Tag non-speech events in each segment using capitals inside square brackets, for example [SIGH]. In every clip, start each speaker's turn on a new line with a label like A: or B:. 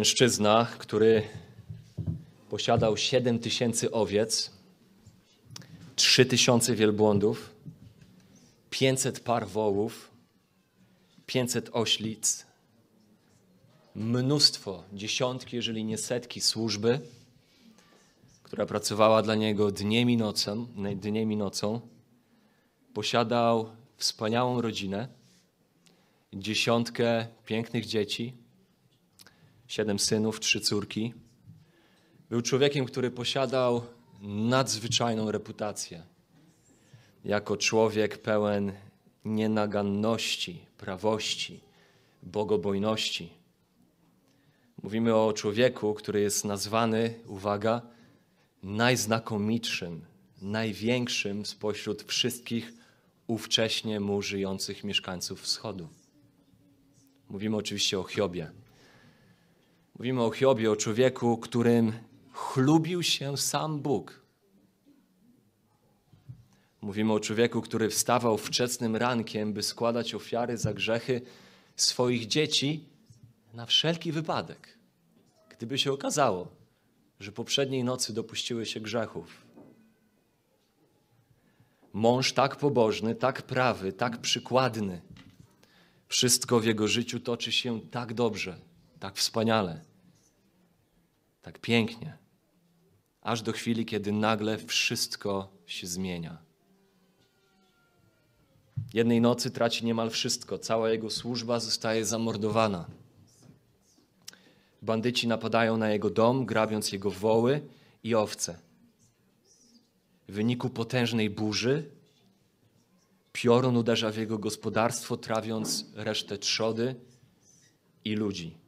A: mężczyzna, który posiadał 7 tysięcy owiec, 3 tysiące wielbłądów, 500 par wołów, 500 oślic, mnóstwo, dziesiątki, jeżeli nie setki służby, która pracowała dla niego dniem i nocą, dniem i nocą. Posiadał wspaniałą rodzinę, dziesiątkę pięknych dzieci, siedem synów, trzy córki. Był człowiekiem, który posiadał nadzwyczajną reputację jako człowiek pełen nienaganności, prawości, bogobojności. Mówimy o człowieku, który jest nazwany, uwaga, najznakomitszym, największym spośród wszystkich ówcześnie mu żyjących mieszkańców wschodu. Mówimy oczywiście o Hiobie. Mówimy o Hiobie, o człowieku, którym chlubił się sam Bóg. Mówimy o człowieku, który wstawał wczesnym rankiem, by składać ofiary za grzechy swoich dzieci na wszelki wypadek, gdyby się okazało, że poprzedniej nocy dopuściły się grzechów. Mąż tak pobożny, tak prawy, tak przykładny. Wszystko w jego życiu toczy się tak dobrze, tak wspaniale, tak pięknie, aż do chwili, kiedy nagle wszystko się zmienia. Jednej nocy traci niemal wszystko, cała jego służba zostaje zamordowana. Bandyci napadają na jego dom, grabiąc jego woły i owce. W wyniku potężnej burzy piorun uderza w jego gospodarstwo, trawiąc resztę trzody i ludzi.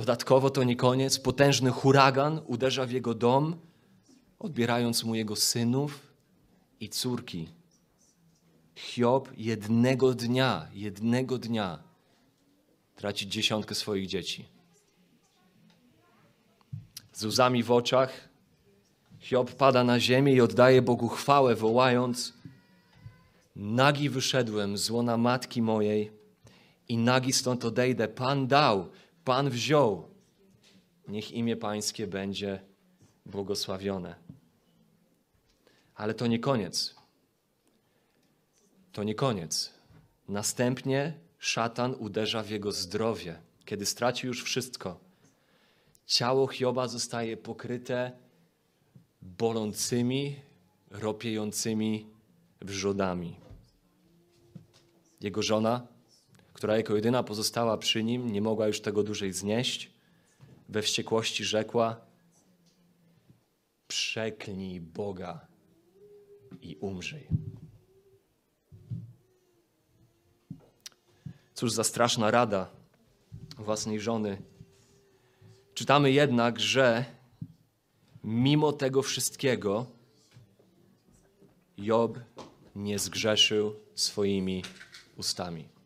A: Dodatkowo to nie koniec. Potężny huragan uderza w jego dom, odbierając mu jego synów i córki. Hiob jednego dnia, jednego dnia traci dziesiątkę swoich dzieci. Z łzami w oczach Hiob pada na ziemię i oddaje Bogu chwałę, wołając: Nagi wyszedłem z łona matki mojej i nagi stąd odejdę. Pan dał, Pan wziął. Niech imię Pańskie będzie błogosławione. Ale to nie koniec. To nie koniec. Następnie szatan uderza w jego zdrowie, kiedy straci już wszystko. Ciało Hioba zostaje pokryte bolącymi, ropiejącymi wrzodami. Jego żona, która jako jedyna pozostała przy nim, nie mogła już tego dłużej znieść. We wściekłości rzekła: Przeklnij Boga i umrzyj. Cóż za straszna rada własnej żony. Czytamy jednak, że mimo tego wszystkiego Job nie zgrzeszył swoimi ustami.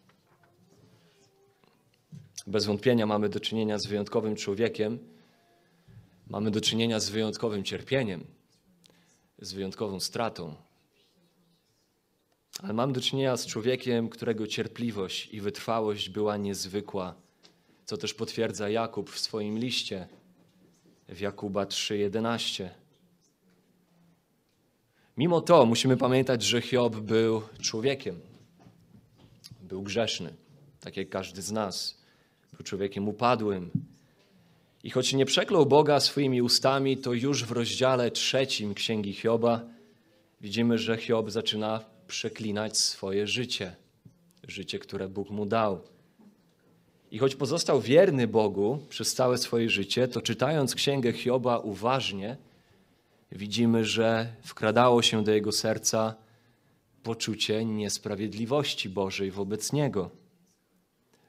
A: Bez wątpienia mamy do czynienia z wyjątkowym człowiekiem, mamy do czynienia z wyjątkowym cierpieniem, z wyjątkową stratą. Ale mamy do czynienia z człowiekiem, którego cierpliwość i wytrwałość była niezwykła, co też potwierdza Jakub w swoim liście w Jakuba 3:11. Mimo to musimy pamiętać, że Hiob był człowiekiem. Był grzeszny, tak jak każdy z nas. Był człowiekiem upadłym. I choć nie przeklął Boga swoimi ustami, to już w rozdziale trzecim Księgi Hioba widzimy, że Hiob zaczyna przeklinać swoje życie. Życie, które Bóg mu dał. I choć pozostał wierny Bogu przez całe swoje życie, to czytając Księgę Hioba uważnie, widzimy, że wkradało się do jego serca poczucie niesprawiedliwości Bożej wobec niego.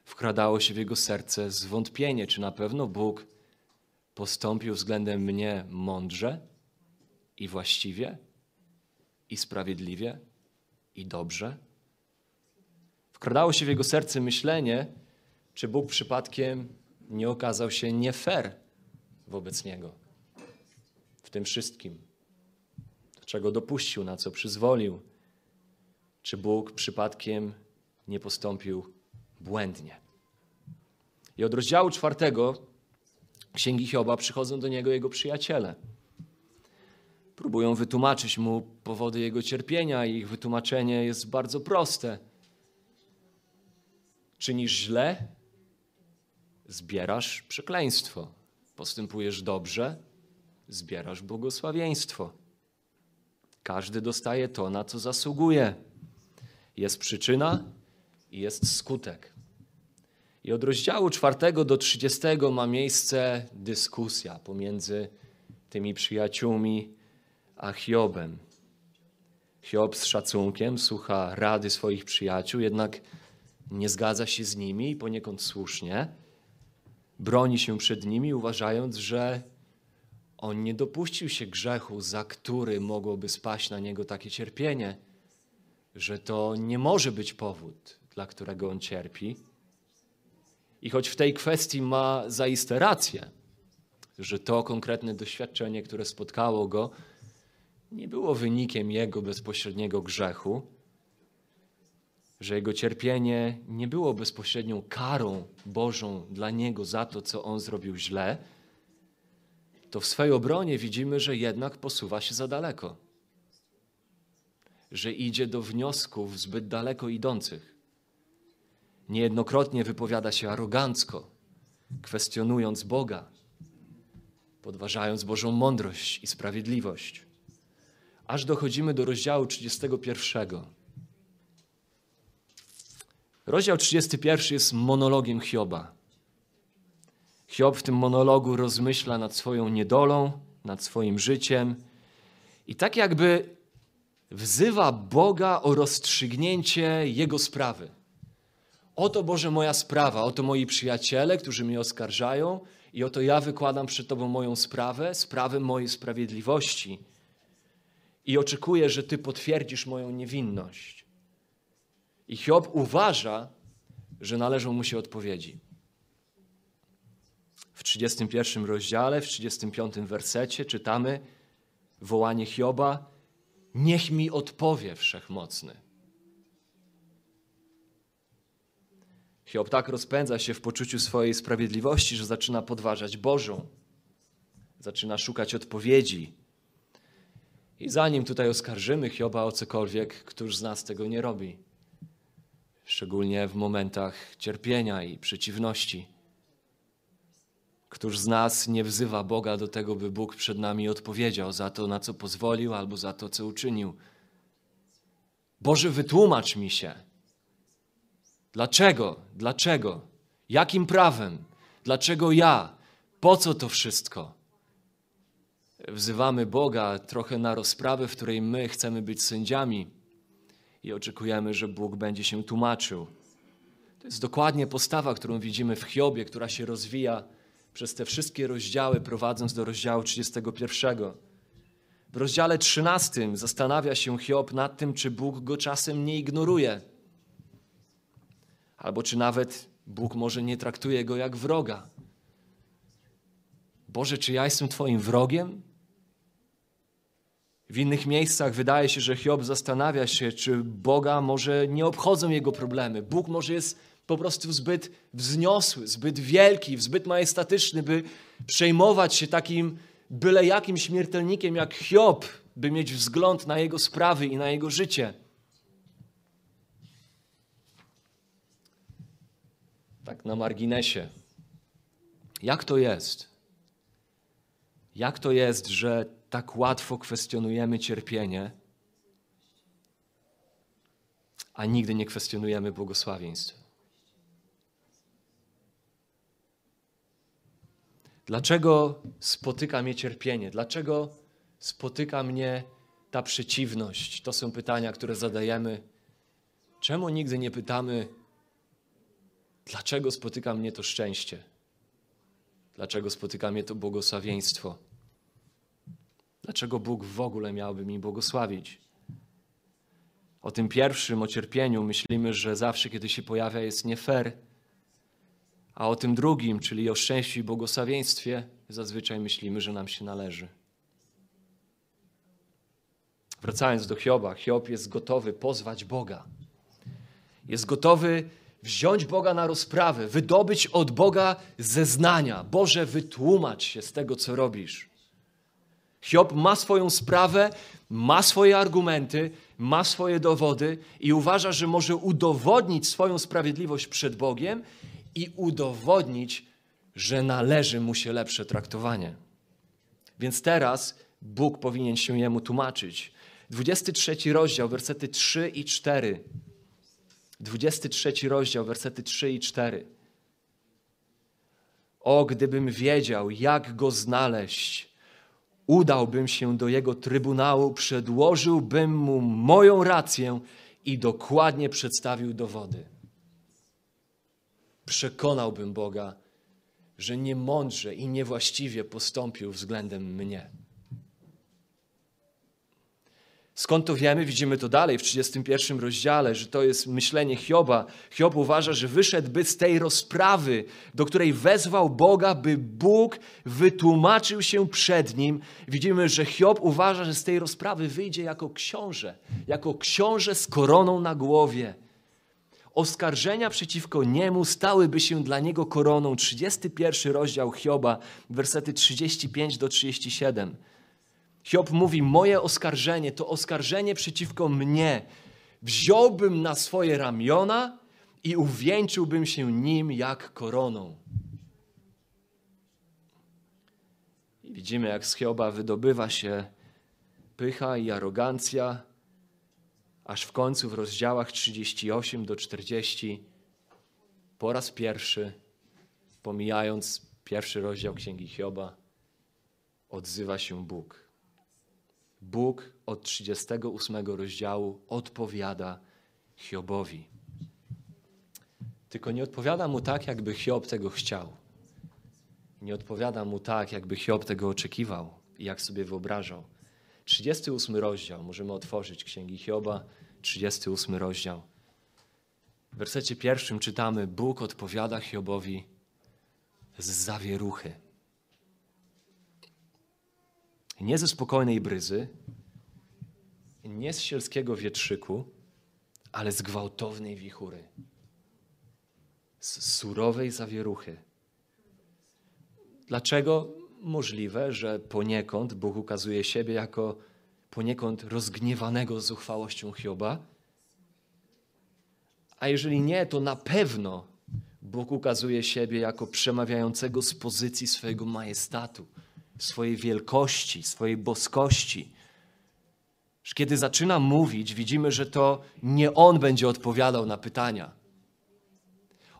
A: Wkradało się w jego serce zwątpienie, czy na pewno Bóg postąpił względem mnie mądrze i właściwie i sprawiedliwie i dobrze. Wkradało się w jego serce myślenie, czy Bóg przypadkiem nie okazał się nie fair wobec niego w tym wszystkim? Czego dopuścił, na co przyzwolił? Czy Bóg przypadkiem nie postąpił błędnie? I od rozdziału czwartego księgi Hioba przychodzą do niego jego przyjaciele. Próbują wytłumaczyć mu powody jego cierpienia, i ich wytłumaczenie jest bardzo proste. Czynisz źle, zbierasz przekleństwo. Postępujesz dobrze, zbierasz błogosławieństwo. Każdy dostaje to, na co zasługuje. Jest przyczyna i jest skutek. I od rozdziału czwartego do trzydziestego ma miejsce dyskusja pomiędzy tymi przyjaciółmi a Hiobem. Hiob z szacunkiem słucha rady swoich przyjaciół, jednak nie zgadza się z nimi i poniekąd słusznie. Broni się przed nimi, uważając, że on nie dopuścił się grzechu, za który mogłoby spaść na niego takie cierpienie, że to nie może być powód, dla którego on cierpi. I choć w tej kwestii ma zaiste rację, że to konkretne doświadczenie, które spotkało go, nie było wynikiem jego bezpośredniego grzechu, że jego cierpienie nie było bezpośrednią karą Bożą dla niego za to, co on zrobił źle, to w swej obronie widzimy, że jednak posuwa się za daleko. Że idzie do wniosków zbyt daleko idących. Niejednokrotnie wypowiada się arogancko, kwestionując Boga, podważając Bożą mądrość i sprawiedliwość. Aż dochodzimy do rozdziału 31. Rozdział 31 jest monologiem Hioba. Hiob w tym monologu rozmyśla nad swoją niedolą, nad swoim życiem i tak jakby wzywa Boga o rozstrzygnięcie jego sprawy. Oto Boże moja sprawa, oto moi przyjaciele, którzy mnie oskarżają i oto ja wykładam przed Tobą moją sprawę, sprawę mojej sprawiedliwości i oczekuję, że Ty potwierdzisz moją niewinność. I Hiob uważa, że należą mu się odpowiedzi. W 31 rozdziale, w 35 wersecie czytamy wołanie Hioba: Niech mi odpowie wszechmocny. Hiob tak rozpędza się w poczuciu swojej sprawiedliwości, że zaczyna podważać Bożą, zaczyna szukać odpowiedzi. I zanim tutaj oskarżymy Hioba o cokolwiek, któż z nas tego nie robi? Szczególnie w momentach cierpienia i przeciwności. Któż z nas nie wzywa Boga do tego, by Bóg przed nami odpowiedział za to, na co pozwolił, albo za to, co uczynił? Boże, wytłumacz mi się. Dlaczego? Dlaczego? Jakim prawem? Dlaczego ja? Po co to wszystko? Wzywamy Boga trochę na rozprawę, w której my chcemy być sędziami i oczekujemy, że Bóg będzie się tłumaczył. To jest dokładnie postawa, którą widzimy w Hiobie, która się rozwija przez te wszystkie rozdziały, prowadząc do rozdziału 31. W rozdziale 13 zastanawia się Hiob nad tym, czy Bóg go czasem nie ignoruje, albo czy nawet Bóg może nie traktuje go jak wroga. Boże, czy ja jestem Twoim wrogiem? W innych miejscach wydaje się, że Hiob zastanawia się, czy Boga może nie obchodzą jego problemy. Bóg może jest po prostu zbyt wzniosły, zbyt wielki, zbyt majestatyczny, by przejmować się takim byle jakim śmiertelnikiem jak Hiob, by mieć wzgląd na jego sprawy i na jego życie. Tak na marginesie. Jak to jest? Jak to jest, że tak łatwo kwestionujemy cierpienie, a nigdy nie kwestionujemy błogosławieństw? Dlaczego spotyka mnie cierpienie? Dlaczego spotyka mnie ta przeciwność? To są pytania, które zadajemy. Czemu nigdy nie pytamy, dlaczego spotyka mnie to szczęście? Dlaczego spotyka mnie to błogosławieństwo? Dlaczego Bóg w ogóle miałby mi błogosławić? O tym pierwszym, o cierpieniu, myślimy, że zawsze, kiedy się pojawia, jest nie fair a o tym drugim, czyli o szczęściu i błogosławieństwie, zazwyczaj myślimy, że nam się należy. Wracając do Hioba, Hiob jest gotowy pozwać Boga. Jest gotowy wziąć Boga na rozprawę, wydobyć od Boga zeznania. Boże, wytłumacz się z tego, co robisz. Hiob ma swoją sprawę, ma swoje argumenty, ma swoje dowody i uważa, że może udowodnić swoją sprawiedliwość przed Bogiem i udowodnić, że należy mu się lepsze traktowanie. Więc teraz Bóg powinien się jemu tłumaczyć. 23 rozdział, wersety 3 i 4. 23 rozdział, wersety 3 i 4. O, gdybym wiedział, jak go znaleźć, udałbym się do jego trybunału, przedłożyłbym mu moją rację i dokładnie przedstawił dowody. Przekonałbym Boga, że niemądrze i niewłaściwie postąpił względem mnie. Skąd to wiemy? Widzimy to dalej w 31 rozdziale, że to jest myślenie Hioba. Hiob uważa, że wyszedłby z tej rozprawy, do której wezwał Boga, by Bóg wytłumaczył się przed nim. Widzimy, że Hiob uważa, że z tej rozprawy wyjdzie jako książę, jako książę z koroną na głowie. Oskarżenia przeciwko niemu stałyby się dla niego koroną. 31 rozdział Hioba, wersety 35 do 37. Hiob mówi: Moje oskarżenie to oskarżenie przeciwko mnie. Wziąłbym na swoje ramiona i uwieńczyłbym się nim jak koroną. I widzimy, jak z Hioba wydobywa się pycha i arogancja, aż w końcu w rozdziałach 38 do 40 po raz pierwszy, pomijając pierwszy rozdział Księgi Hioba, odzywa się Bóg. Bóg od 38 rozdziału odpowiada Hiobowi. Tylko nie odpowiada mu tak, jakby Hiob tego chciał. Nie odpowiada mu tak, jakby Hiob tego oczekiwał i jak sobie wyobrażał. 38 rozdział, możemy otworzyć Księgi Hioba, 38 rozdział. W wersecie pierwszym czytamy: Bóg odpowiada Hiobowi z zawieruchy nie ze spokojnej bryzy, nie z sielskiego wietrzyku, ale z gwałtownej wichury, z surowej zawieruchy. Dlaczego możliwe, że poniekąd Bóg ukazuje siebie jako poniekąd rozgniewanego zuchwałością Hioba? A jeżeli nie, to na pewno Bóg ukazuje siebie jako przemawiającego z pozycji swojego majestatu swojej wielkości, swojej boskości. Kiedy zaczyna mówić, widzimy, że to nie on będzie odpowiadał na pytania.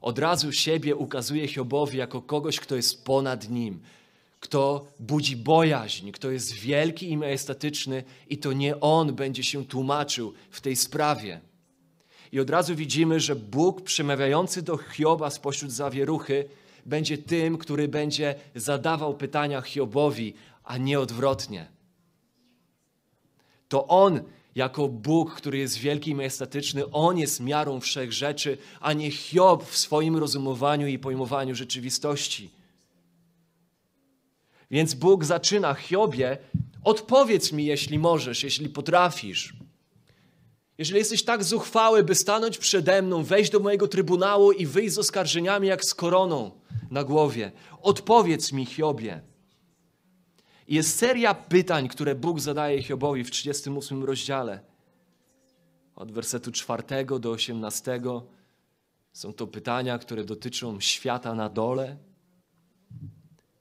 A: Od razu siebie ukazuje Hiobowi jako kogoś, kto jest ponad nim, kto budzi bojaźń, kto jest wielki i majestatyczny, i to nie on będzie się tłumaczył w tej sprawie. I od razu widzimy, że Bóg przemawiający do Hioba spośród zawieruchy będzie tym, który będzie zadawał pytania Hiobowi, a nie odwrotnie. To On, jako Bóg, który jest wielki i majestatyczny, On jest miarą wszech rzeczy, a nie Hiob w swoim rozumowaniu i pojmowaniu rzeczywistości. Więc Bóg zaczyna Hiobie, odpowiedz mi, jeśli możesz, jeśli potrafisz. Jeżeli jesteś tak zuchwały, by stanąć przede mną, wejść do mojego trybunału i wyjść z oskarżeniami jak z koroną, na głowie. Odpowiedz mi, Hiobie. Jest seria pytań, które Bóg zadaje Hiobowi w 38 rozdziale. Od wersetu 4 do 18 są to pytania, które dotyczą świata na dole.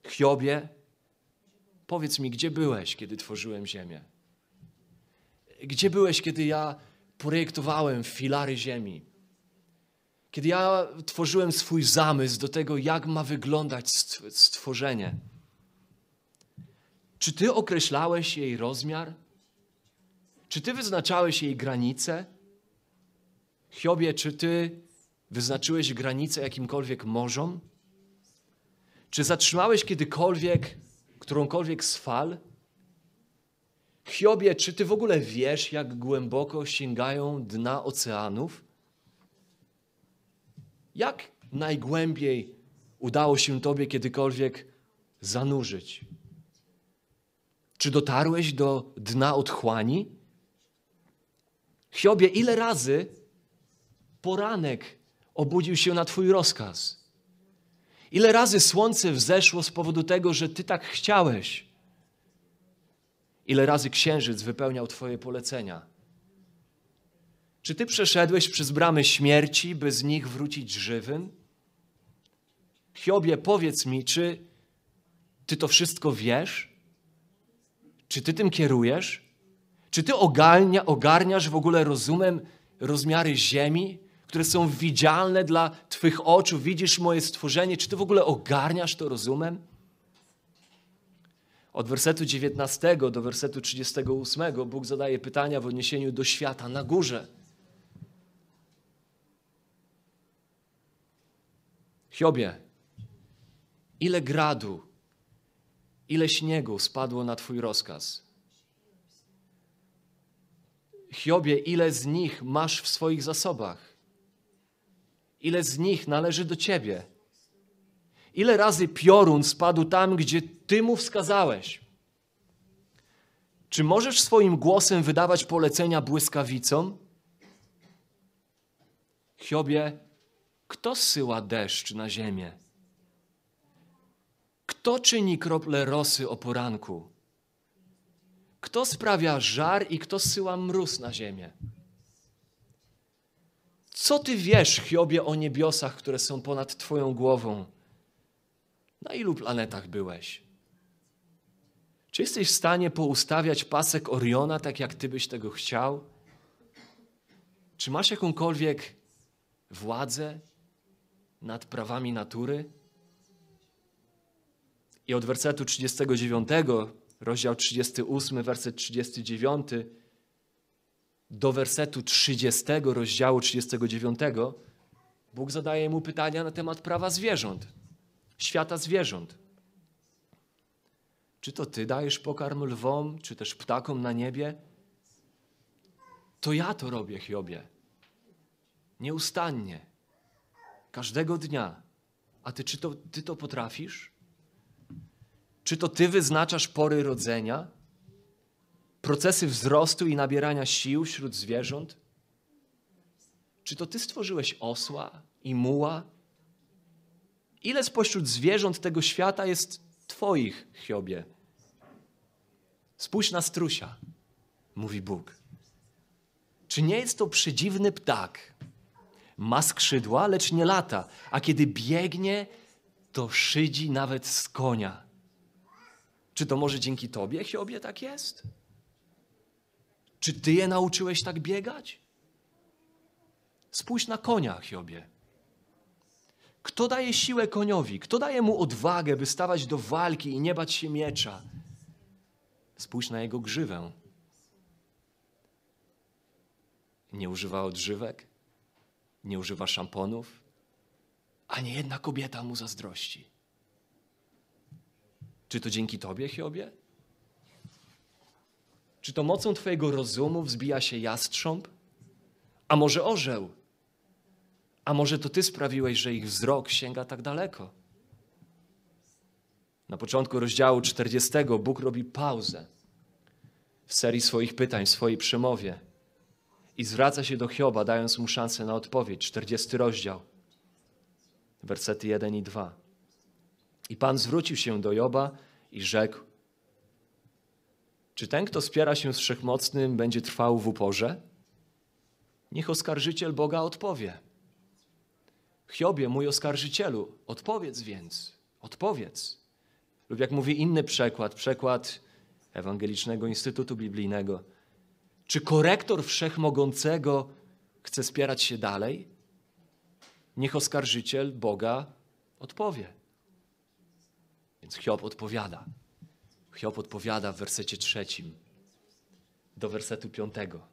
A: Hiobie, powiedz mi, gdzie byłeś, kiedy tworzyłem ziemię? Gdzie byłeś, kiedy ja projektowałem filary ziemi? Kiedy ja tworzyłem swój zamysł do tego, jak ma wyglądać stworzenie, czy ty określałeś jej rozmiar? Czy ty wyznaczałeś jej granice? Hiobie, czy ty wyznaczyłeś granice jakimkolwiek morzom? Czy zatrzymałeś kiedykolwiek którąkolwiek z fal? Hiobie, czy ty w ogóle wiesz, jak głęboko sięgają dna oceanów? Jak najgłębiej udało się Tobie kiedykolwiek zanurzyć? Czy dotarłeś do dna otchłani? Hiobie, ile razy poranek obudził się na Twój rozkaz? Ile razy słońce wzeszło z powodu tego, że Ty tak chciałeś? Ile razy księżyc wypełniał Twoje polecenia? Czy Ty przeszedłeś przez bramy śmierci, by z nich wrócić żywym? Hiobie, powiedz mi, czy Ty to wszystko wiesz? Czy Ty tym kierujesz? Czy Ty ogarnia, ogarniasz w ogóle rozumem rozmiary ziemi, które są widzialne dla Twych oczu? Widzisz moje stworzenie? Czy Ty w ogóle ogarniasz to rozumem? Od wersetu 19 do wersetu 38 Bóg zadaje pytania w odniesieniu do świata na górze. Hiobie, ile gradu, ile śniegu spadło na Twój rozkaz? Hiobie, ile z nich masz w swoich zasobach? Ile z nich należy do Ciebie? Ile razy piorun spadł tam, gdzie Ty mu wskazałeś? Czy możesz swoim głosem wydawać polecenia błyskawicom? Hiobie, kto syła deszcz na ziemię? Kto czyni krople rosy o poranku? Kto sprawia żar i kto syła mróz na ziemię? Co ty wiesz, Hiobie, o niebiosach, które są ponad Twoją głową? Na ilu planetach byłeś? Czy jesteś w stanie poustawiać pasek Oriona tak, jak Ty byś tego chciał? Czy masz jakąkolwiek władzę nad prawami natury? I od wersetu 39, rozdział 38, werset 39, do wersetu 30 rozdziału 39, Bóg zadaje mu pytania na temat prawa zwierząt, świata zwierząt. Czy to Ty dajesz pokarm lwom, czy też ptakom na niebie? To ja to robię, Hiobie. Nieustannie. Każdego dnia. A Ty, czy to, ty to potrafisz? Czy to Ty wyznaczasz pory rodzenia? Procesy wzrostu i nabierania sił wśród zwierząt? Czy to Ty stworzyłeś osła i muła? Ile spośród zwierząt tego świata jest Twoich, Hiobie? Spójrz na strusia, mówi Bóg. Czy nie jest to przedziwny ptak? Ma skrzydła, lecz nie lata, a kiedy biegnie, to szydzi nawet z konia. Czy to może dzięki Tobie, Hiobie, tak jest? Czy Ty je nauczyłeś tak biegać? Spójrz na konia, Hiobie. Kto daje siłę koniowi? Kto daje mu odwagę, by stawać do walki i nie bać się miecza? Spójrz na jego grzywę. Nie używa odżywek, nie używa szamponów, a nie jedna kobieta mu zazdrości. Czy to dzięki Tobie, Hiobie? Czy to mocą Twojego rozumu wzbija się jastrząb? A może orzeł? A może to Ty sprawiłeś, że ich wzrok sięga tak daleko? Na początku rozdziału 40 Bóg robi pauzę w serii swoich pytań, w swojej przemowie i zwraca się do Hioba, dając mu szansę na odpowiedź. 40 rozdział, wersety 1 i 2. I Pan zwrócił się do Joba i rzekł: Czy ten, kto spiera się z wszechmocnym, będzie trwał w uporze? Niech oskarżyciel Boga odpowie. Hiobie, mój oskarżycielu, odpowiedz więc, odpowiedz. Lub jak mówi inny przekład, przekład Ewangelicznego Instytutu Biblijnego, czy korektor wszechmogącego chce spierać się dalej? Niech oskarżyciel Boga odpowie. Więc Hiob odpowiada. Hiob odpowiada w wersecie trzecim do wersetu piątego.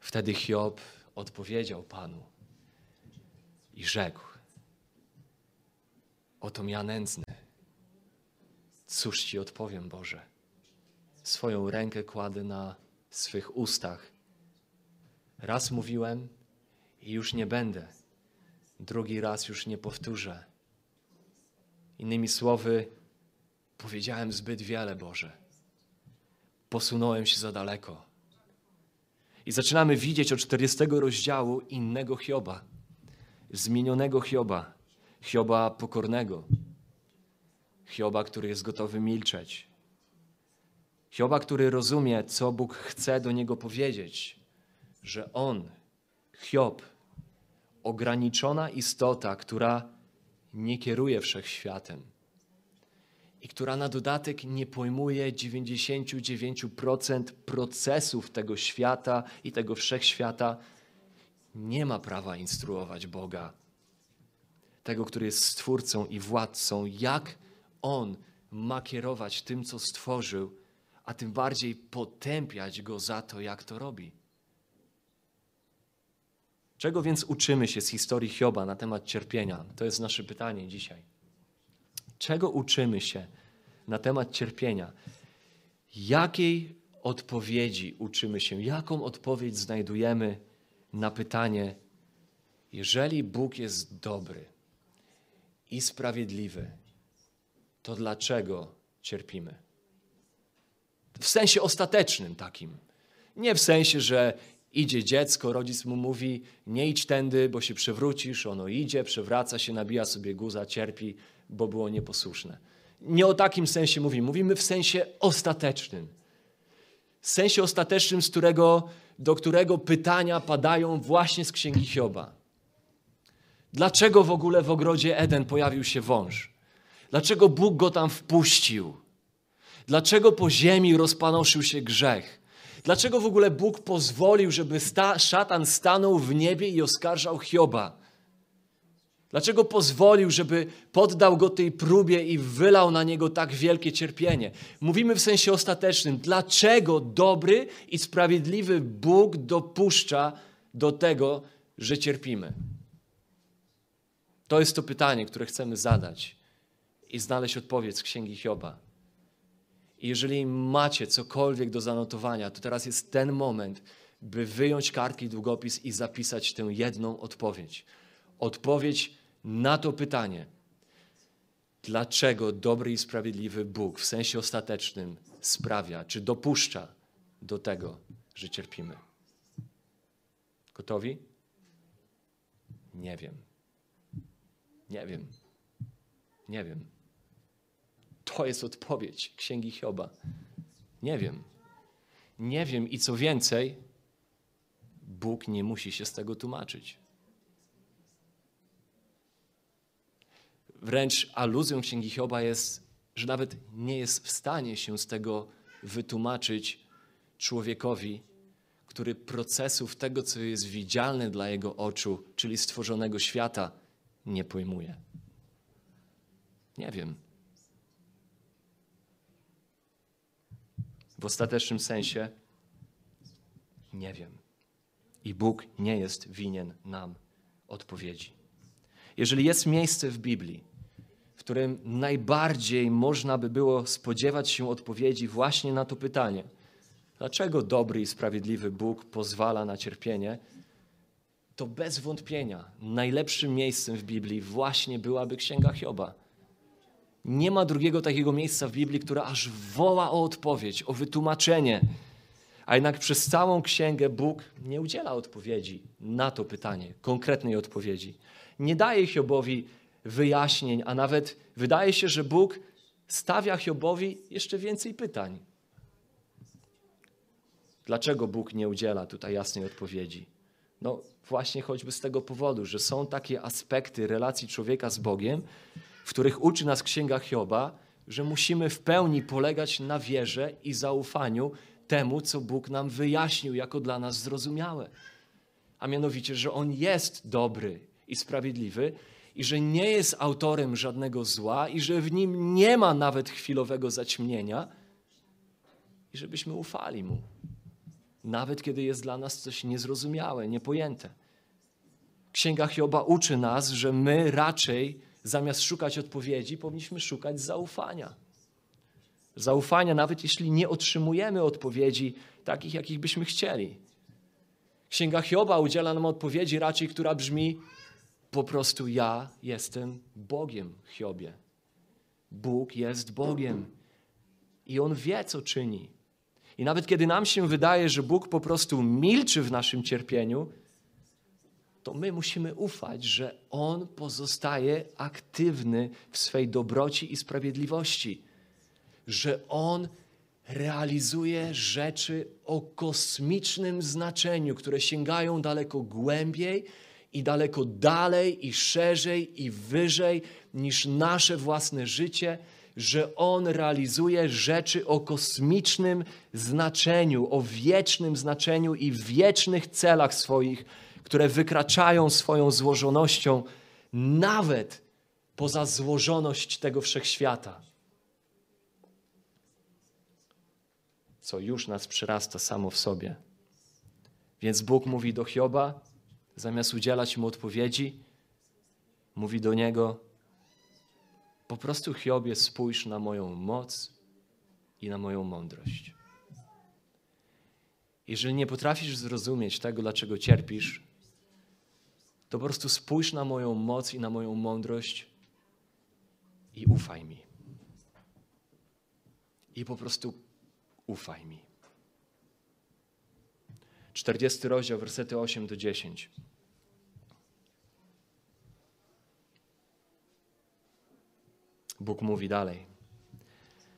A: Wtedy Hiob odpowiedział Panu i rzekł: Oto ja nędzny. Cóż ci odpowiem, Boże? Swoją rękę kładę na swych ustach. Raz mówiłem i już nie będę. Drugi raz już nie powtórzę. Innymi słowy, powiedziałem zbyt wiele, Boże. Posunąłem się za daleko. I zaczynamy widzieć od 40 rozdziału innego Hioba zmienionego Hioba, Hioba pokornego, Hioba, który jest gotowy milczeć, Hioba, który rozumie, co Bóg chce do niego powiedzieć, że on, Hiob, ograniczona istota, która nie kieruje wszechświatem i która na dodatek nie pojmuje 99% procesów tego świata i tego wszechświata, nie ma prawa instruować Boga, tego, który jest stwórcą i władcą, jak on ma kierować tym, co stworzył, a tym bardziej potępiać go za to, jak to robi. Czego więc uczymy się z historii Hioba na temat cierpienia? To jest nasze pytanie dzisiaj. Czego uczymy się na temat cierpienia? Jakiej odpowiedzi uczymy się? Jaką odpowiedź znajdujemy na pytanie, jeżeli Bóg jest dobry i sprawiedliwy, to dlaczego cierpimy? W sensie ostatecznym takim. Nie w sensie, że idzie dziecko, rodzic mu mówi: Nie idź tędy, bo się przewrócisz. Ono idzie, przewraca się, nabija sobie guza, cierpi, bo było nieposłuszne. Nie o takim sensie mówimy. Mówimy w sensie ostatecznym. W sensie ostatecznym, z którego, do którego pytania padają właśnie z księgi Hioba. Dlaczego w ogóle w ogrodzie Eden pojawił się wąż? Dlaczego Bóg go tam wpuścił? Dlaczego po ziemi rozpanoszył się grzech? Dlaczego w ogóle Bóg pozwolił, żeby sta szatan stanął w niebie i oskarżał Hioba? Dlaczego pozwolił, żeby poddał go tej próbie i wylał na niego tak wielkie cierpienie? Mówimy w sensie ostatecznym. Dlaczego dobry i sprawiedliwy Bóg dopuszcza do tego, że cierpimy? To jest to pytanie, które chcemy zadać i znaleźć odpowiedź z Księgi Hioba. I jeżeli macie cokolwiek do zanotowania, to teraz jest ten moment, by wyjąć kartki, długopis i zapisać tę jedną odpowiedź. Odpowiedź na to pytanie. Dlaczego dobry i sprawiedliwy Bóg w sensie ostatecznym sprawia, czy dopuszcza do tego, że cierpimy? Gotowi? Nie wiem. Nie wiem. Nie wiem. To jest odpowiedź Księgi Hioba. Nie wiem. Nie wiem i co więcej, Bóg nie musi się z tego tłumaczyć. Wręcz aluzją Księgi Hioba jest, że nawet nie jest w stanie się z tego wytłumaczyć człowiekowi, który procesów tego, co jest widzialne dla jego oczu, czyli stworzonego świata, nie pojmuje. Nie wiem. W ostatecznym sensie nie wiem. I Bóg nie jest winien nam odpowiedzi. Jeżeli jest miejsce w Biblii, w którym najbardziej można by było spodziewać się odpowiedzi właśnie na to pytanie, dlaczego dobry i sprawiedliwy Bóg pozwala na cierpienie, to bez wątpienia najlepszym miejscem w Biblii właśnie byłaby Księga Hioba. Nie ma drugiego takiego miejsca w Biblii, które aż woła o odpowiedź, o wytłumaczenie. A jednak przez całą księgę Bóg nie udziela odpowiedzi na to pytanie, konkretnej odpowiedzi. Nie daje Hiobowi wyjaśnień, a nawet wydaje się, że Bóg stawia Hiobowi jeszcze więcej pytań. Dlaczego Bóg nie udziela tutaj jasnej odpowiedzi? No właśnie choćby z tego powodu, że są takie aspekty relacji człowieka z Bogiem, których uczy nas Księga Hioba, że musimy w pełni polegać na wierze i zaufaniu temu, co Bóg nam wyjaśnił jako dla nas zrozumiałe. A mianowicie, że On jest dobry i sprawiedliwy i że nie jest autorem żadnego zła i że w nim nie ma nawet chwilowego zaćmienia i żebyśmy ufali Mu, nawet kiedy jest dla nas coś niezrozumiałe, niepojęte. Księga Hioba uczy nas, że my raczej zamiast szukać odpowiedzi, powinniśmy szukać zaufania. Zaufania, nawet jeśli nie otrzymujemy odpowiedzi takich, jakich byśmy chcieli. Księga Hioba udziela nam odpowiedzi raczej, która brzmi: Po prostu ja jestem Bogiem, Hiobie. Bóg jest Bogiem i On wie, co czyni. I nawet kiedy nam się wydaje, że Bóg po prostu milczy w naszym cierpieniu, to my musimy ufać, że On pozostaje aktywny w swej dobroci i sprawiedliwości, że On realizuje rzeczy o kosmicznym znaczeniu, które sięgają daleko głębiej i daleko dalej i szerzej i wyżej niż nasze własne życie, że On realizuje rzeczy o kosmicznym znaczeniu, o wiecznym znaczeniu i wiecznych celach swoich, które wykraczają swoją złożonością nawet poza złożoność tego wszechświata. Co już nas przyrasta samo w sobie. Więc Bóg mówi do Hioba, zamiast udzielać mu odpowiedzi, mówi do niego: Po prostu, Hiobie, spójrz na moją moc i na moją mądrość. Jeżeli nie potrafisz zrozumieć tego, dlaczego cierpisz, to po prostu spójrz na moją moc i na moją mądrość i ufaj mi. I po prostu ufaj mi. 40 rozdział, wersety 8 do 10. Bóg mówi dalej.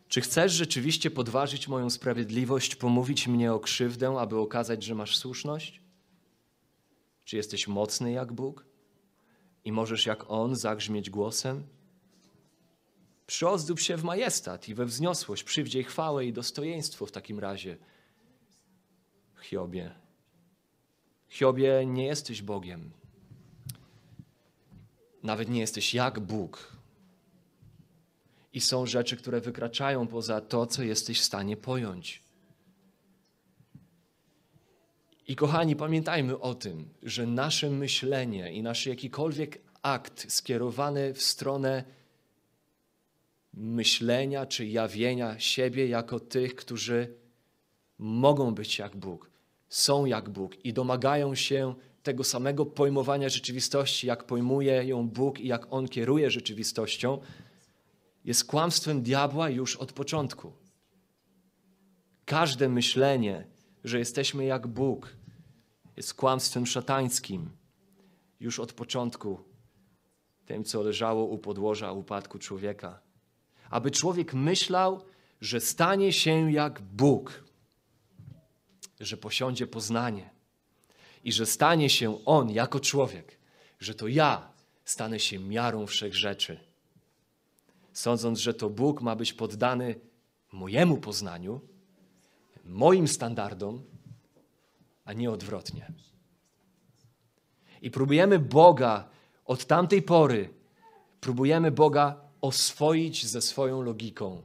A: Czy chcesz rzeczywiście podważyć moją sprawiedliwość, pomówić mnie o krzywdę, aby okazać, że masz słuszność? Czy jesteś mocny jak Bóg i możesz jak On zagrzmieć głosem? Przyozdób się w majestat i we wzniosłość, przywdziej chwałę i dostojeństwo w takim razie. Hiobie, Hiobie, nie jesteś Bogiem. Nawet nie jesteś jak Bóg. I są rzeczy, które wykraczają poza to, co jesteś w stanie pojąć. I kochani, pamiętajmy o tym, że nasze myślenie i nasz jakikolwiek akt skierowany w stronę myślenia czy jawienia siebie jako tych, którzy mogą być jak Bóg, są jak Bóg i domagają się tego samego pojmowania rzeczywistości, jak pojmuje ją Bóg i jak On kieruje rzeczywistością, jest kłamstwem diabła już od początku. Każde myślenie, że jesteśmy jak Bóg, jest kłamstwem szatańskim już od początku, tym, co leżało u podłoża upadku człowieka. Aby człowiek myślał, że stanie się jak Bóg, że posiądzie poznanie i że stanie się on jako człowiek, że to ja stanę się miarą wszech rzeczy. Sądząc, że to Bóg ma być poddany mojemu poznaniu, moim standardom, a nie odwrotnie. I próbujemy Boga od tamtej pory, próbujemy Boga oswoić ze swoją logiką.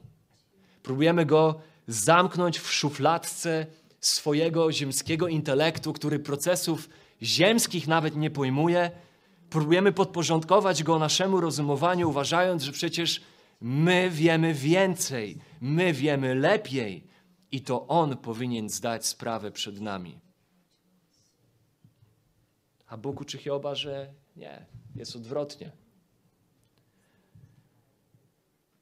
A: Próbujemy Go zamknąć w szufladce swojego ziemskiego intelektu, który procesów ziemskich nawet nie pojmuje. Próbujemy podporządkować Go naszemu rozumowaniu, uważając, że przecież my wiemy więcej, my wiemy lepiej i to On powinien zdać sprawę przed nami. A Bóg uczy Hioba, że nie, jest odwrotnie.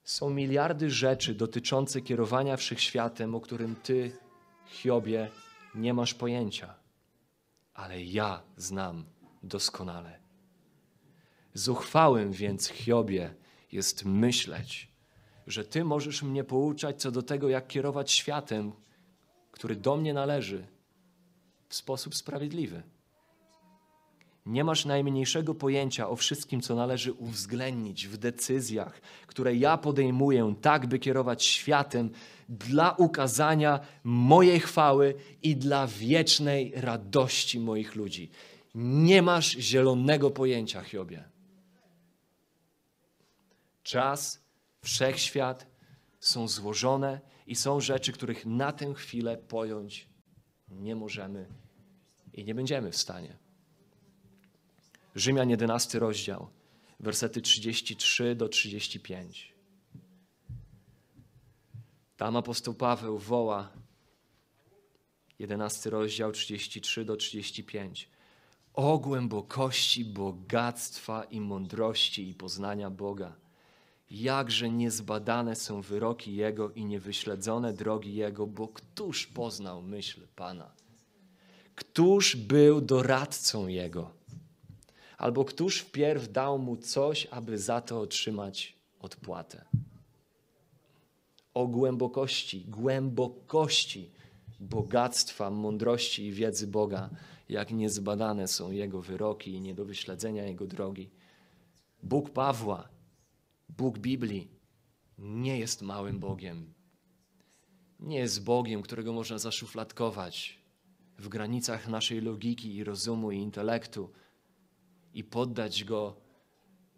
A: Są miliardy rzeczy dotyczące kierowania wszechświatem, o którym Ty, Hiobie, nie masz pojęcia, ale ja znam doskonale. Zuchwałym więc, Hiobie, jest myśleć, że Ty możesz mnie pouczać co do tego, jak kierować światem, który do mnie należy, w sposób sprawiedliwy. Nie masz najmniejszego pojęcia o wszystkim, co należy uwzględnić w decyzjach, które ja podejmuję, tak by kierować światem dla ukazania mojej chwały i dla wiecznej radości moich ludzi. Nie masz zielonego pojęcia, Hiobie. Czas, wszechświat są złożone i są rzeczy, których na tę chwilę pojąć nie możemy i nie będziemy w stanie. Rzymian 11 rozdział, wersety 33 do 35. Tam apostoł Paweł woła, 11 rozdział, 33 do 35. O głębokości bogactwa i mądrości i poznania Boga. Jakże niezbadane są wyroki Jego i niewyśledzone drogi Jego, bo któż poznał myśl Pana? Któż był doradcą Jego? Albo któż wpierw dał mu coś, aby za to otrzymać odpłatę? O głębokości, głębokości bogactwa, mądrości i wiedzy Boga, jak niezbadane są Jego wyroki i nie do wyśledzenia Jego drogi. Bóg Pawła, Bóg Biblii nie jest małym Bogiem. Nie jest Bogiem, którego można zaszufladkować w granicach naszej logiki i rozumu i intelektu i poddać go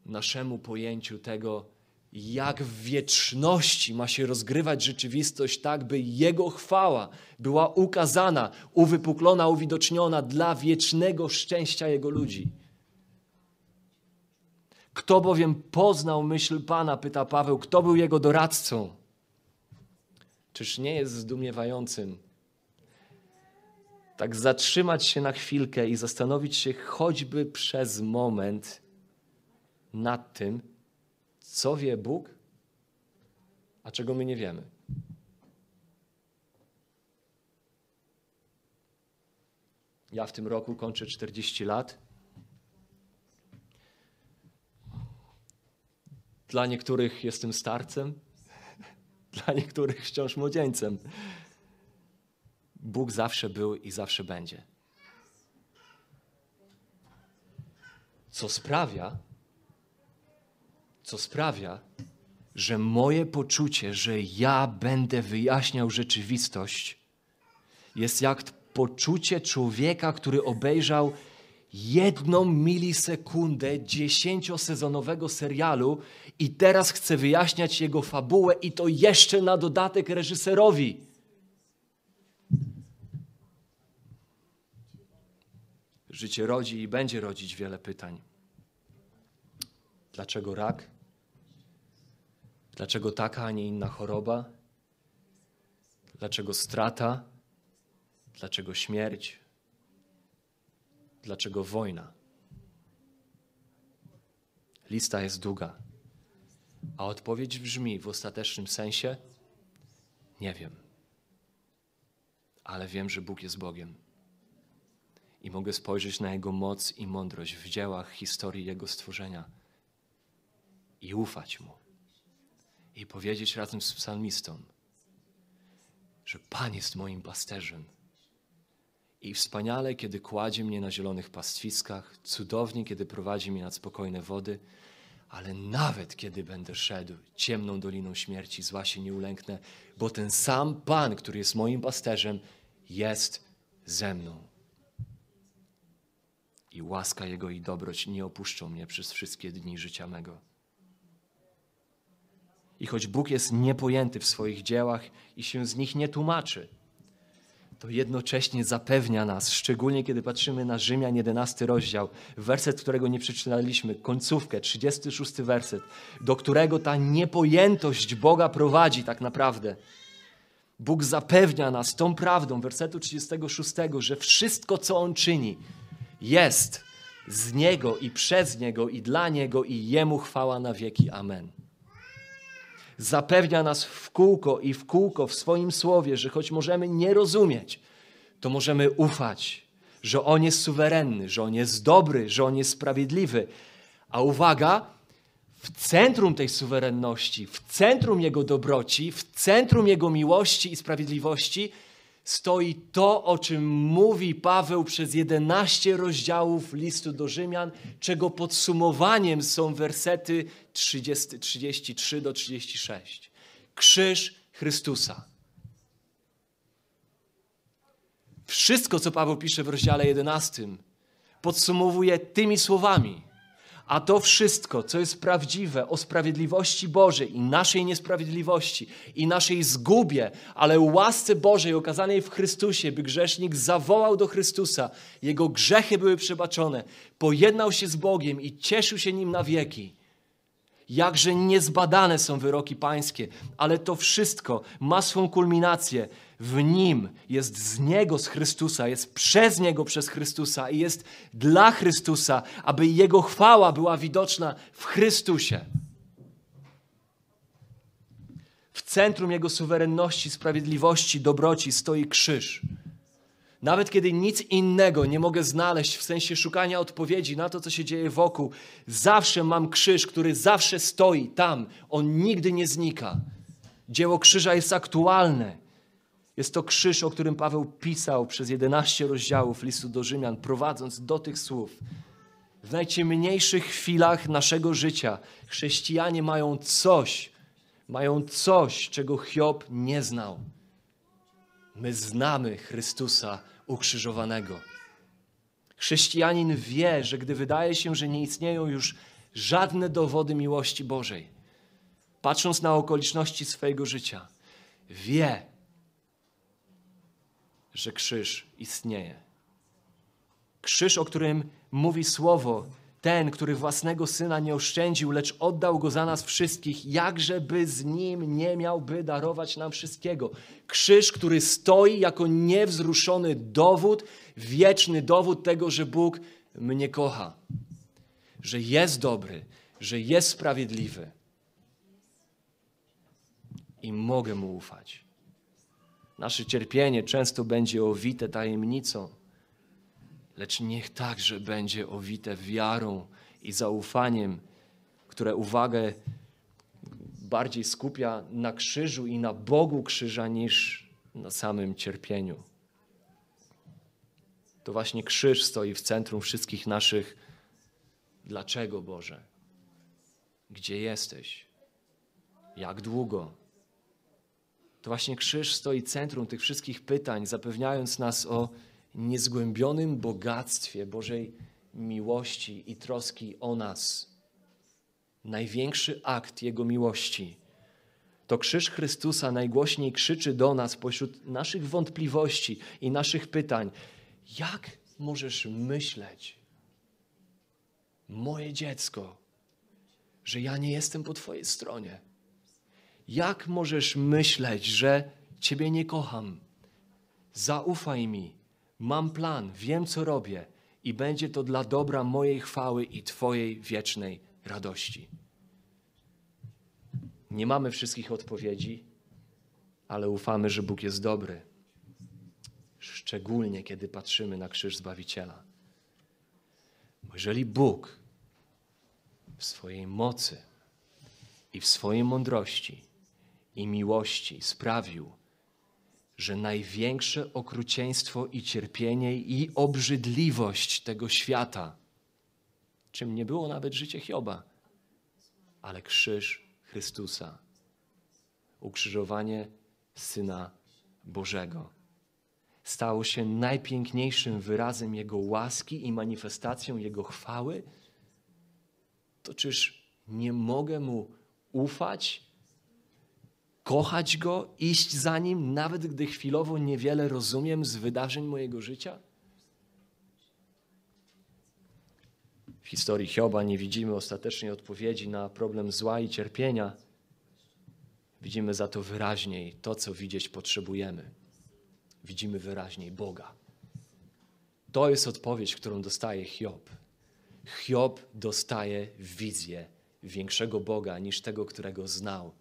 A: naszemu pojęciu tego, jak w wieczności ma się rozgrywać rzeczywistość, tak by Jego chwała była ukazana, uwypuklona, uwidoczniona dla wiecznego szczęścia Jego ludzi. Kto bowiem poznał myśl Pana, pyta Paweł, kto był Jego doradcą? Czyż nie jest zdumiewającym tak zatrzymać się na chwilkę i zastanowić się choćby przez moment nad tym, co wie Bóg, a czego my nie wiemy. Ja w tym roku kończę 40 lat. Dla niektórych jestem starcem, [LAUGHS] dla niektórych wciąż młodzieńcem. Bóg zawsze był i zawsze będzie. Co sprawia, co sprawia, że moje poczucie, że ja będę wyjaśniał rzeczywistość, jest jak poczucie człowieka, który obejrzał jedną milisekundę dziesięciosezonowego serialu i teraz chce wyjaśniać jego fabułę i to jeszcze na dodatek reżyserowi. Życie rodzi i będzie rodzić wiele pytań. Dlaczego rak? Dlaczego taka, a nie inna choroba? Dlaczego strata? Dlaczego śmierć? Dlaczego wojna? Lista jest długa, a odpowiedź brzmi w ostatecznym sensie: Nie wiem, ale wiem, że Bóg jest Bogiem. I mogę spojrzeć na Jego moc i mądrość w dziełach historii Jego stworzenia i ufać Mu i powiedzieć razem z psalmistą, że Pan jest moim pasterzem. I wspaniale, kiedy kładzie mnie na zielonych pastwiskach, cudownie, kiedy prowadzi mnie nad spokojne wody, ale nawet kiedy będę szedł ciemną doliną śmierci, zła się nie ulęknę, bo ten sam Pan, który jest moim pasterzem, jest ze mną. I łaska Jego i dobroć nie opuszczą mnie przez wszystkie dni życia mego. I choć Bóg jest niepojęty w swoich dziełach i się z nich nie tłumaczy, to jednocześnie zapewnia nas, szczególnie kiedy patrzymy na Rzymian 11 rozdział, werset, którego nie przeczytaliśmy, końcówkę, 36 werset, do którego ta niepojętość Boga prowadzi tak naprawdę. Bóg zapewnia nas tą prawdą, wersetu 36, że wszystko, co On czyni, jest z Niego i przez Niego i dla Niego i Jemu chwała na wieki. Amen zapewnia nas w kółko i w kółko w swoim słowie, że choć możemy nie rozumieć, to możemy ufać, że On jest suwerenny, że On jest dobry, że On jest sprawiedliwy. A uwaga, w centrum tej suwerenności, w centrum Jego dobroci, w centrum Jego miłości i sprawiedliwości stoi to, o czym mówi Paweł przez 11 rozdziałów listu do Rzymian, czego podsumowaniem są wersety 30, 33 do 36. Krzyż Chrystusa. Wszystko, co Paweł pisze w rozdziale 11, podsumowuje tymi słowami. A to wszystko, co jest prawdziwe o sprawiedliwości Bożej i naszej niesprawiedliwości i naszej zgubie, ale łasce Bożej okazanej w Chrystusie, by grzesznik zawołał do Chrystusa, jego grzechy były przebaczone, pojednał się z Bogiem i cieszył się nim na wieki. Jakże niezbadane są wyroki pańskie, ale to wszystko ma swą kulminację w Nim, jest z Niego, z Chrystusa, jest przez Niego, przez Chrystusa i jest dla Chrystusa, aby Jego chwała była widoczna w Chrystusie. W centrum Jego suwerenności, sprawiedliwości, dobroci stoi krzyż. Nawet kiedy nic innego nie mogę znaleźć w sensie szukania odpowiedzi na to, co się dzieje wokół, zawsze mam krzyż, który zawsze stoi tam. On nigdy nie znika. Dzieło krzyża jest aktualne. Jest to krzyż, o którym Paweł pisał przez 11 rozdziałów listu do Rzymian, prowadząc do tych słów. W najciemniejszych chwilach naszego życia chrześcijanie mają coś, mają coś, czego Hiob nie znał. My znamy Chrystusa ukrzyżowanego. Chrześcijanin wie, że gdy wydaje się, że nie istnieją już żadne dowody miłości Bożej, patrząc na okoliczności swojego życia, wie, że krzyż istnieje. Krzyż, o którym mówi słowo, ten, który własnego syna nie oszczędził, lecz oddał go za nas wszystkich, jakżeby z nim nie miałby darować nam wszystkiego. Krzyż, który stoi jako niewzruszony dowód, wieczny dowód tego, że Bóg mnie kocha, że jest dobry, że jest sprawiedliwy i mogę mu ufać. Nasze cierpienie często będzie owite tajemnicą, lecz niech także będzie owite wiarą i zaufaniem, które uwagę bardziej skupia na krzyżu i na Bogu krzyża niż na samym cierpieniu. To właśnie krzyż stoi w centrum wszystkich naszych dlaczego Boże? Gdzie jesteś? Jak długo? To właśnie krzyż stoi centrum tych wszystkich pytań, zapewniając nas o niezgłębionym bogactwie Bożej miłości i troski o nas. Największy akt Jego miłości. To krzyż Chrystusa najgłośniej krzyczy do nas pośród naszych wątpliwości i naszych pytań. Jak możesz myśleć, moje dziecko, że ja nie jestem po Twojej stronie? Jak możesz myśleć, że Ciebie nie kocham? Zaufaj mi, mam plan, wiem co robię i będzie to dla dobra mojej chwały i Twojej wiecznej radości. Nie mamy wszystkich odpowiedzi, ale ufamy, że Bóg jest dobry. Szczególnie kiedy patrzymy na krzyż Zbawiciela. Bo jeżeli Bóg w swojej mocy i w swojej mądrości i miłości sprawił, że największe okrucieństwo i cierpienie i obrzydliwość tego świata, czym nie było nawet życie Hioba, ale krzyż Chrystusa, ukrzyżowanie Syna Bożego, stało się najpiękniejszym wyrazem Jego łaski i manifestacją Jego chwały, to czyż nie mogę Mu ufać kochać Go, iść za Nim, nawet gdy chwilowo niewiele rozumiem z wydarzeń mojego życia? W historii Hioba nie widzimy ostatecznej odpowiedzi na problem zła i cierpienia. Widzimy za to wyraźniej to, co widzieć potrzebujemy. Widzimy wyraźniej Boga. To jest odpowiedź, którą dostaje Hiob. Hiob dostaje wizję większego Boga niż tego, którego znał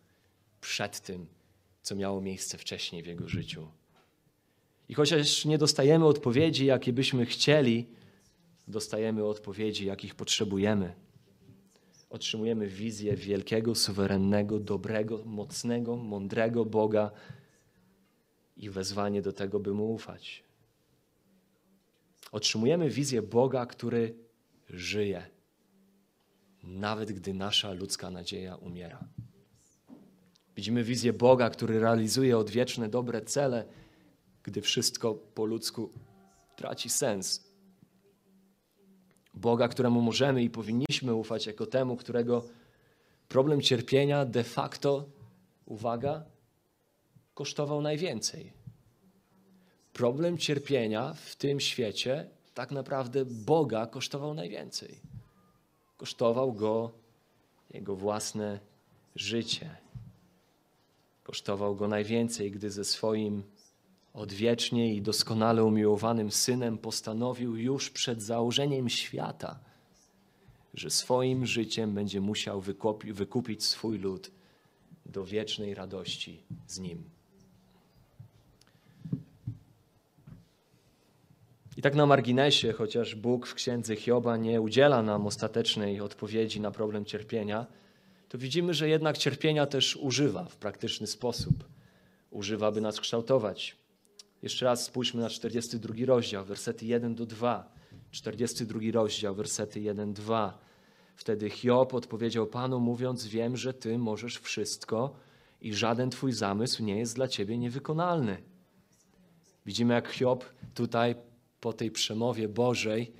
A: przed tym, co miało miejsce wcześniej w jego życiu. I chociaż nie dostajemy odpowiedzi, jakie byśmy chcieli, dostajemy odpowiedzi, jakich potrzebujemy. Otrzymujemy wizję wielkiego, suwerennego, dobrego, mocnego, mądrego Boga i wezwanie do tego, by mu ufać. Otrzymujemy wizję Boga, który żyje, nawet gdy nasza ludzka nadzieja umiera. Widzimy wizję Boga, który realizuje odwieczne, dobre cele, gdy wszystko po ludzku traci sens. Boga, któremu możemy i powinniśmy ufać, jako temu, którego problem cierpienia de facto, uwaga, kosztował najwięcej. Problem cierpienia w tym świecie tak naprawdę Boga kosztował najwięcej. Kosztował go jego własne życie. Kosztował go najwięcej, gdy ze swoim odwiecznie i doskonale umiłowanym synem postanowił już przed założeniem świata, że swoim życiem będzie musiał wykupić swój lud do wiecznej radości z nim. I tak na marginesie, chociaż Bóg w księdze Hioba nie udziela nam ostatecznej odpowiedzi na problem cierpienia, to widzimy, że jednak cierpienia też używa w praktyczny sposób. Używa, by nas kształtować. Jeszcze raz spójrzmy na 42 rozdział, wersety 1 do 2. 42 rozdział, wersety 1-2. Wtedy Hiob odpowiedział Panu, mówiąc: Wiem, że Ty możesz wszystko i żaden Twój zamysł nie jest dla Ciebie niewykonalny. Widzimy, jak Hiob tutaj po tej przemowie Bożej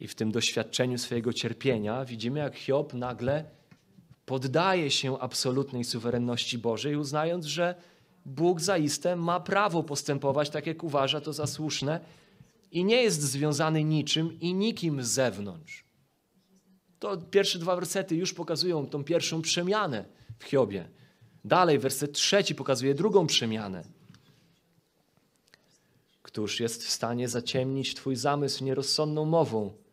A: i w tym doświadczeniu swojego cierpienia, widzimy, jak Hiob nagle poddaje się absolutnej suwerenności Bożej, uznając, że Bóg zaiste ma prawo postępować tak, jak uważa to za słuszne i nie jest związany niczym i nikim z zewnątrz. To pierwsze dwa wersety już pokazują tą pierwszą przemianę w Hiobie. Dalej, werset trzeci pokazuje drugą przemianę. Któż jest w stanie zaciemnić Twój zamysł nierozsądną mową?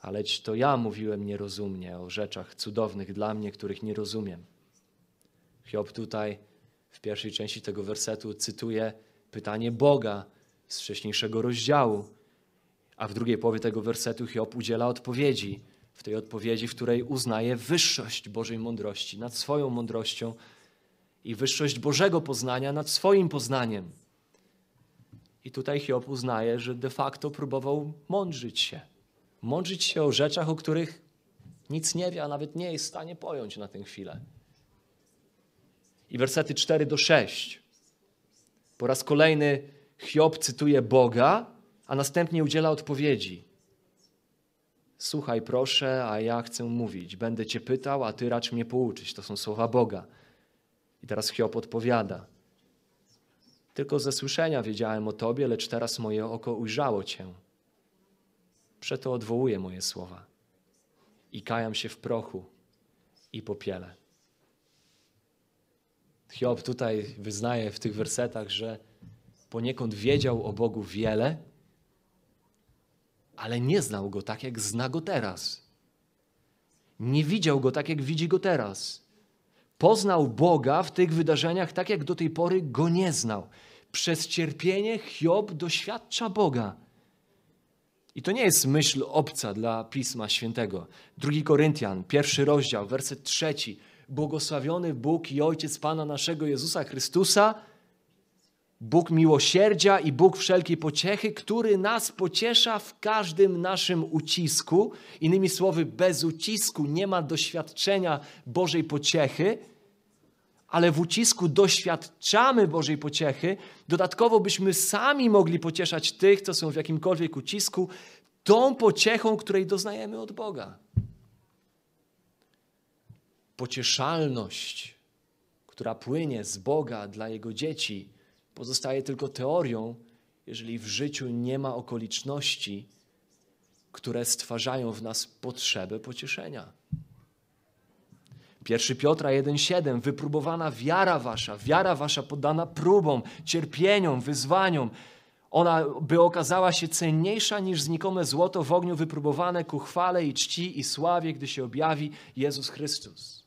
A: Aleć to ja mówiłem nierozumnie o rzeczach cudownych dla mnie, których nie rozumiem. Hiob tutaj w pierwszej części tego wersetu cytuje pytanie Boga z wcześniejszego rozdziału, a w drugiej połowie tego wersetu Hiob udziela odpowiedzi. W tej odpowiedzi, w której uznaje wyższość Bożej mądrości nad swoją mądrością i wyższość Bożego poznania nad swoim poznaniem. I tutaj Hiob uznaje, że de facto próbował mądrzyć się. Mądrzyć się o rzeczach, o których nic nie wie, a nawet nie jest w stanie pojąć na tę chwilę. I wersety 4 do 6. Po raz kolejny Hiob cytuje Boga, a następnie udziela odpowiedzi. Słuchaj, proszę, a ja chcę mówić. Będę cię pytał, a ty racz mnie pouczyć. To są słowa Boga. I teraz Hiob odpowiada. Tylko ze słyszenia wiedziałem o tobie, lecz teraz moje oko ujrzało cię. Przeto odwołuję moje słowa i kajam się w prochu i popiele. Hiob tutaj wyznaje w tych wersetach, że poniekąd wiedział o Bogu wiele, ale nie znał go tak, jak zna go teraz. Nie widział go tak, jak widzi go teraz. Poznał Boga w tych wydarzeniach tak, jak do tej pory go nie znał. Przez cierpienie Hiob doświadcza Boga. I to nie jest myśl obca dla Pisma Świętego. Drugi Koryntian, pierwszy rozdział, werset trzeci. Błogosławiony Bóg i Ojciec Pana naszego Jezusa Chrystusa, Bóg miłosierdzia i Bóg wszelkiej pociechy, który nas pociesza w każdym naszym ucisku. Innymi słowy, bez ucisku nie ma doświadczenia Bożej pociechy, ale w ucisku doświadczamy Bożej pociechy. Dodatkowo byśmy sami mogli pocieszać tych, co są w jakimkolwiek ucisku, tą pociechą, której doznajemy od Boga. Pocieszalność, która płynie z Boga dla Jego dzieci pozostaje tylko teorią, jeżeli w życiu nie ma okoliczności, które stwarzają w nas potrzebę pocieszenia. 1 Piotra 1,7 Wypróbowana wiara wasza, wiara wasza poddana próbom, cierpieniom, wyzwaniom, ona by okazała się cenniejsza niż znikome złoto w ogniu wypróbowane ku chwale i czci i sławie, gdy się objawi Jezus Chrystus.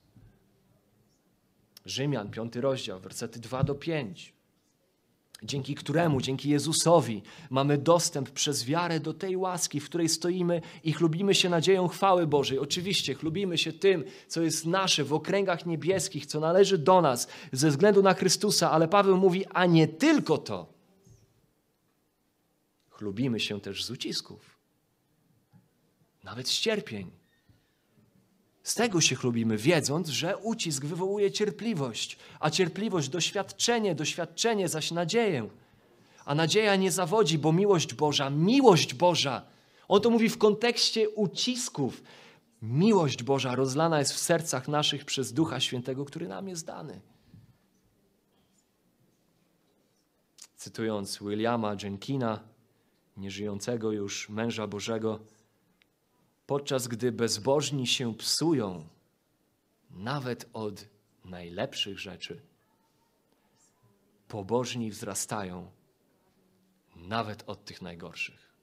A: Rzymian, 5 rozdział, wersety 2 do 5 dzięki któremu, dzięki Jezusowi, mamy dostęp przez wiarę do tej łaski, w której stoimy i chlubimy się nadzieją chwały Bożej. Oczywiście chlubimy się tym, co jest nasze w okręgach niebieskich, co należy do nas ze względu na Chrystusa, ale Paweł mówi, a nie tylko to. Chlubimy się też z ucisków, nawet z cierpień. Z tego się chlubimy, wiedząc, że ucisk wywołuje cierpliwość, a cierpliwość doświadczenie, doświadczenie zaś nadzieję. A nadzieja nie zawodzi, bo miłość Boża, miłość Boża, on to mówi w kontekście ucisków. Miłość Boża rozlana jest w sercach naszych przez Ducha Świętego, który nam jest dany. Cytując Williama Jenkina, nieżyjącego już męża Bożego, podczas gdy bezbożni się psują nawet od najlepszych rzeczy, pobożni wzrastają nawet od tych najgorszych.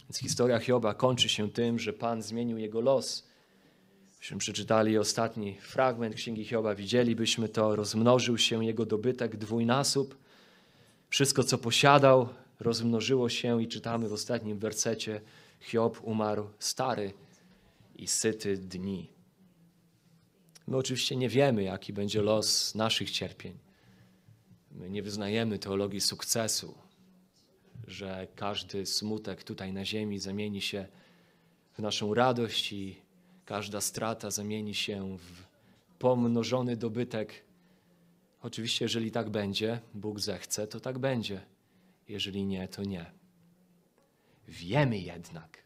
A: Więc historia Hioba kończy się tym, że Pan zmienił jego los. Gdybyśmy przeczytali ostatni fragment Księgi Hioba, widzielibyśmy to, rozmnożył się jego dobytek dwójnasób Wszystko, co posiadał, rozmnożyło się i czytamy w ostatnim wersecie: Hiob umarł stary i syty dni. My oczywiście nie wiemy, jaki będzie los naszych cierpień. My nie wyznajemy teologii sukcesu, że każdy smutek tutaj na ziemi zamieni się w naszą radość i każda strata zamieni się w pomnożony dobytek. Oczywiście, jeżeli tak będzie, Bóg zechce, to tak będzie. Jeżeli nie, to nie. Wiemy jednak,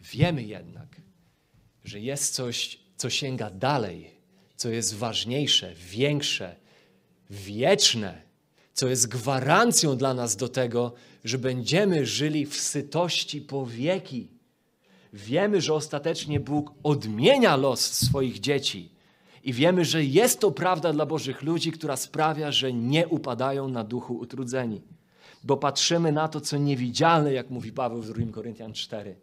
A: wiemy jednak, że jest coś, co sięga dalej, co jest ważniejsze, większe, wieczne, co jest gwarancją dla nas do tego, że będziemy żyli w sytości po wieki. Wiemy, że ostatecznie Bóg odmienia los swoich dzieci. I wiemy, że jest to prawda dla Bożych ludzi, która sprawia, że nie upadają na duchu utrudzeni. Bo patrzymy na to, co niewidzialne, jak mówi Paweł w 2 Koryntian 4.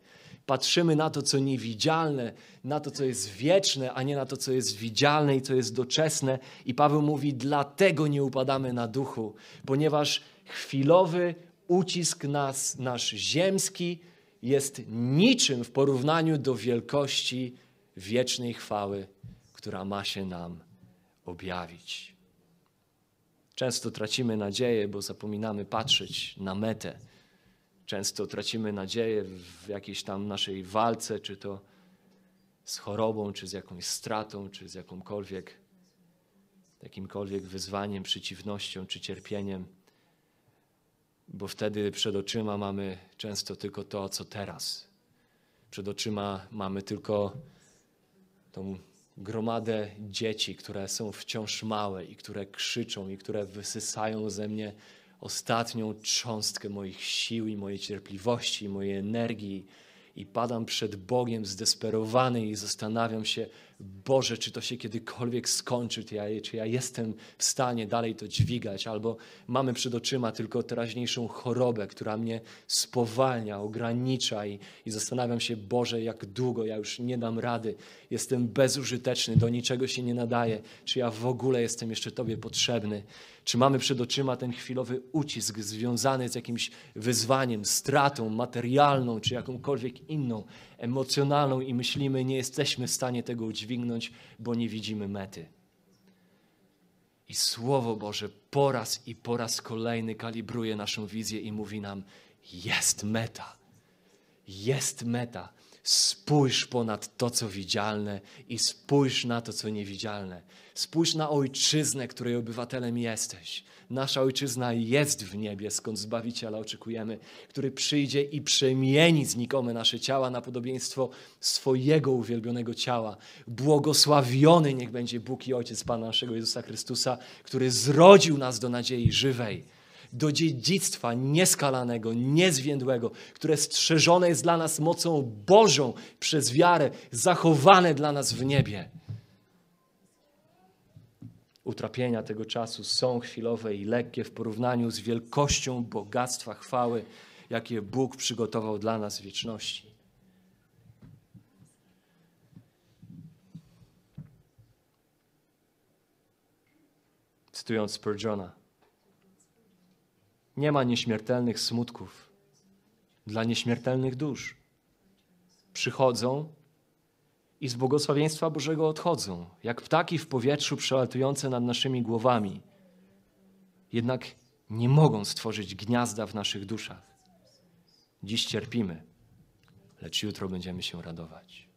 A: Patrzymy na to, co niewidzialne, na to, co jest wieczne, a nie na to, co jest widzialne i co jest doczesne. I Paweł mówi, dlatego nie upadamy na duchu, ponieważ chwilowy ucisk nas, nasz ziemski, jest niczym w porównaniu do wielkości wiecznej chwały, która ma się nam objawić. Często tracimy nadzieję, bo zapominamy patrzeć na metę. Często tracimy nadzieję w jakiejś tam naszej walce, czy to z chorobą, czy z jakąś stratą, czy z jakąkolwiek, jakimkolwiek wyzwaniem, przeciwnością, czy cierpieniem bo wtedy przed oczyma mamy często tylko to, co teraz. Przed oczyma mamy tylko tą gromadę dzieci, które są wciąż małe i które krzyczą i które wysysają ze mnie ostatnią cząstkę moich sił i mojej cierpliwości, i mojej energii. I padam przed Bogiem zdesperowany i zastanawiam się, Boże, czy to się kiedykolwiek skończy, czy ja, czy ja jestem w stanie dalej to dźwigać, albo mamy przed oczyma tylko teraźniejszą chorobę, która mnie spowalnia, ogranicza i, i zastanawiam się, Boże, jak długo ja już nie dam rady, jestem bezużyteczny, do niczego się nie nadaję, czy ja w ogóle jestem jeszcze Tobie potrzebny. Czy mamy przed oczyma ten chwilowy ucisk związany z jakimś wyzwaniem, stratą materialną, czy jakąkolwiek inną, emocjonalną i myślimy, nie jesteśmy w stanie tego udźwignąć, bo nie widzimy mety. I Słowo Boże po raz i po raz kolejny kalibruje naszą wizję i mówi nam: jest meta. Jest meta. Spójrz ponad to, co widzialne i spójrz na to, co niewidzialne. Spójrz na ojczyznę, której obywatelem jesteś. Nasza ojczyzna jest w niebie, skąd Zbawiciela oczekujemy, który przyjdzie i przemieni znikome nasze ciała na podobieństwo swojego uwielbionego ciała. Błogosławiony niech będzie Bóg i Ojciec Pana naszego Jezusa Chrystusa, który zrodził nas do nadziei żywej do dziedzictwa nieskalanego, niezwiędłego, które strzeżone jest dla nas mocą Bożą przez wiarę, zachowane dla nas w niebie. Utrapienia tego czasu są chwilowe i lekkie w porównaniu z wielkością bogactwa chwały, jakie Bóg przygotował dla nas w wieczności. Cytując Spurgeona, nie ma nieśmiertelnych smutków dla nieśmiertelnych dusz. Przychodzą i z błogosławieństwa Bożego odchodzą, jak ptaki w powietrzu przelatujące nad naszymi głowami. Jednak nie mogą stworzyć gniazda w naszych duszach. Dziś cierpimy, lecz jutro będziemy się radować.